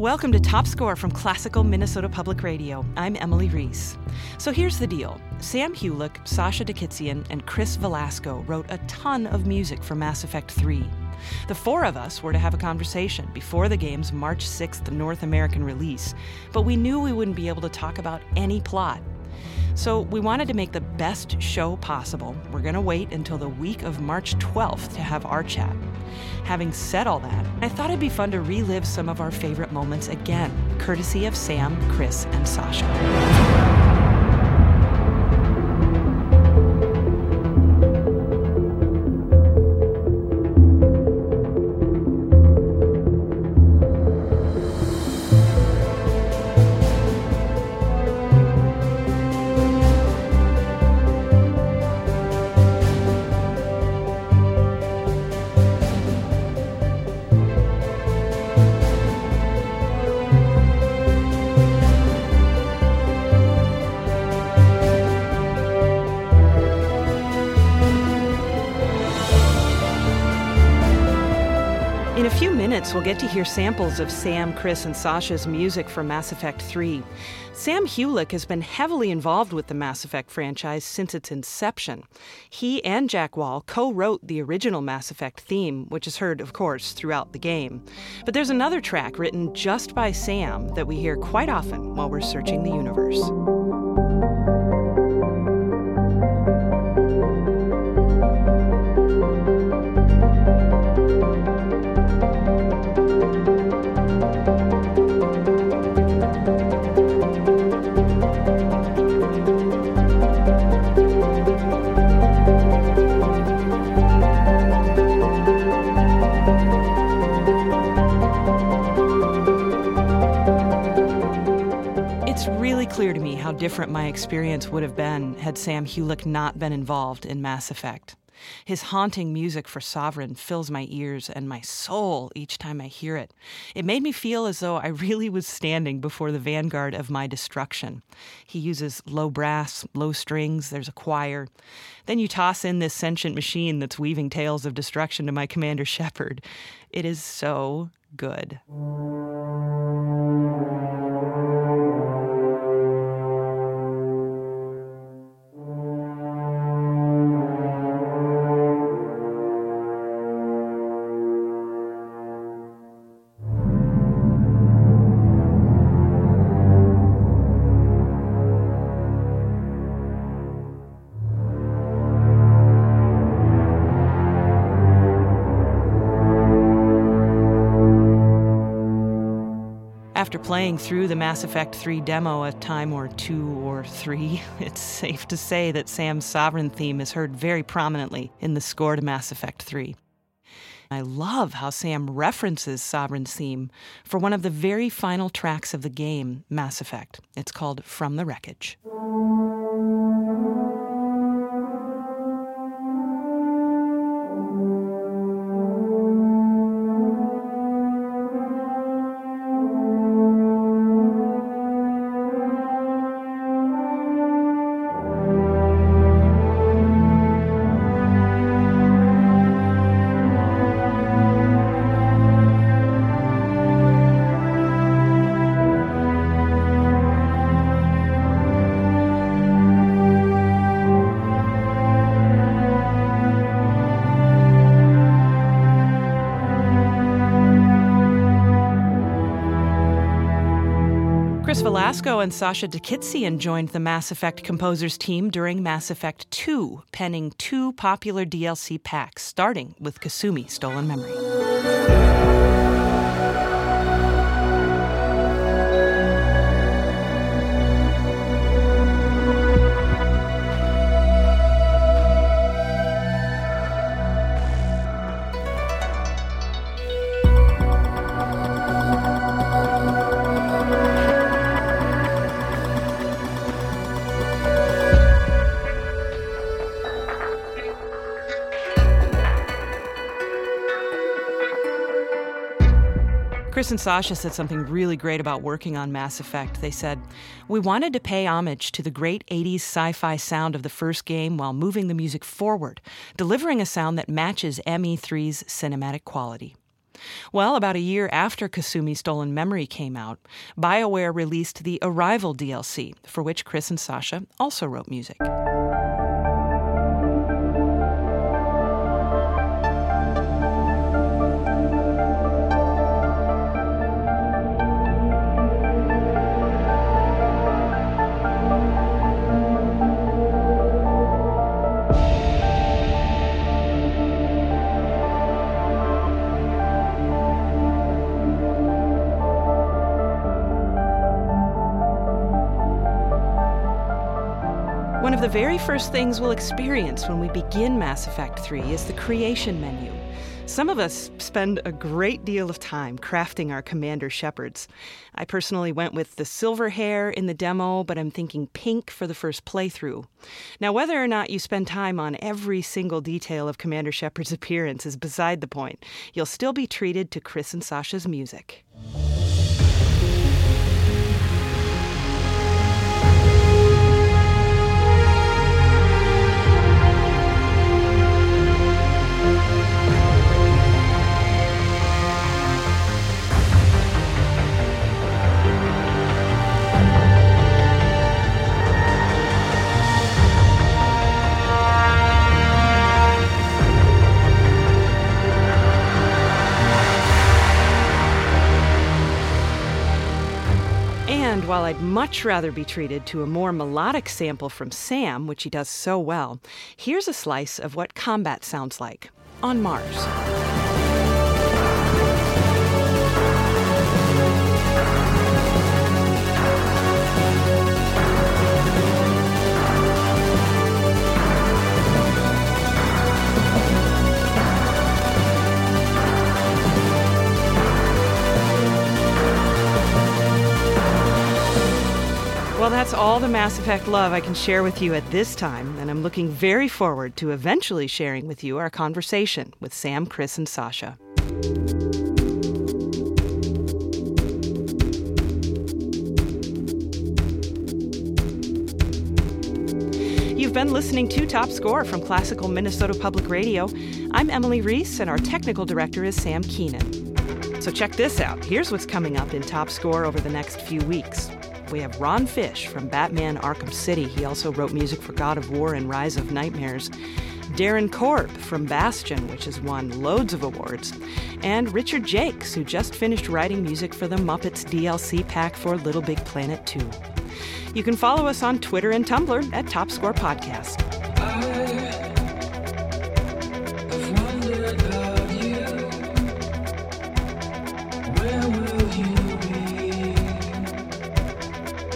Welcome to Top Score from Classical Minnesota Public Radio. I'm Emily Reese. So here's the deal Sam Hulick, Sasha Dikiciyan, and Chris Velasco wrote a ton of music for Mass Effect 3. The four of us were to have a conversation before the game's March 6th North American release, but we knew we wouldn't be able to talk about any plot. So we wanted to make the best show possible. We're going to wait until the week of March 12th to have our chat. Having said all that, I thought it'd be fun to relive some of our favorite moments again, courtesy of Sam, Chris, and Sasha. Minutes, we'll get to hear samples of Sam, Chris, and Sasha's music from Mass Effect 3. Sam Hulick has been heavily involved with the Mass Effect franchise since its inception. He and Jack Wall co wrote the original Mass Effect theme, which is heard, of course, throughout the game. But there's another track written just by Sam that we hear quite often while we're searching the universe. Different my experience would have been had Sam Hulick not been involved in Mass Effect. His haunting music for Sovereign fills my ears and my soul each time I hear it. It made me feel as though I really was standing before the vanguard of my destruction. He uses low brass, low strings, there's a choir. Then you toss in this sentient machine that's weaving tales of destruction to my Commander Shepard. It is so good. Playing through the Mass Effect 3 demo a time or two or three, it's safe to say that Sam's Sovereign theme is heard very prominently in the score to Mass Effect 3. I love how Sam references Sovereign's theme for one of the very final tracks of the game, Mass Effect. It's called From the Wreckage. Velasco and Sasha Dikiciyan joined the Mass Effect composers team during Mass Effect 2, penning two popular DLC packs, starting with Kasumi Stolen Memory. Chris and Sasha said something really great about working on Mass Effect. They said, We wanted to pay homage to the great 80s sci fi sound of the first game while moving the music forward, delivering a sound that matches ME3's cinematic quality. Well, about a year after Kasumi Stolen Memory came out, BioWare released the Arrival DLC, for which Chris and Sasha also wrote music. One of the very first things we'll experience when we begin Mass Effect 3 is the creation menu. Some of us spend a great deal of time crafting our Commander Shepards. I personally went with the silver hair in the demo, but I'm thinking pink for the first playthrough. Now, whether or not you spend time on every single detail of Commander Shepard's appearance is beside the point. You'll still be treated to Chris and Sasha's music. And while I'd much rather be treated to a more melodic sample from Sam, which he does so well, here's a slice of what combat sounds like on Mars. That's all the Mass Effect love I can share with you at this time, and I'm looking very forward to eventually sharing with you our conversation with Sam, Chris, and Sasha. You've been listening to Top Score from Classical Minnesota Public Radio. I'm Emily Reese, and our technical director is Sam Keenan. So check this out. Here's what's coming up in Top Score over the next few weeks. We have Ron Fish from Batman Arkham City. He also wrote music for God of War and Rise of Nightmares. Darren Korb from Bastion, which has won loads of awards. And Richard Jakes, who just finished writing music for the Muppets DLC pack for Little Big Planet 2. You can follow us on Twitter and Tumblr at Top Score Podcast.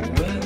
Welcome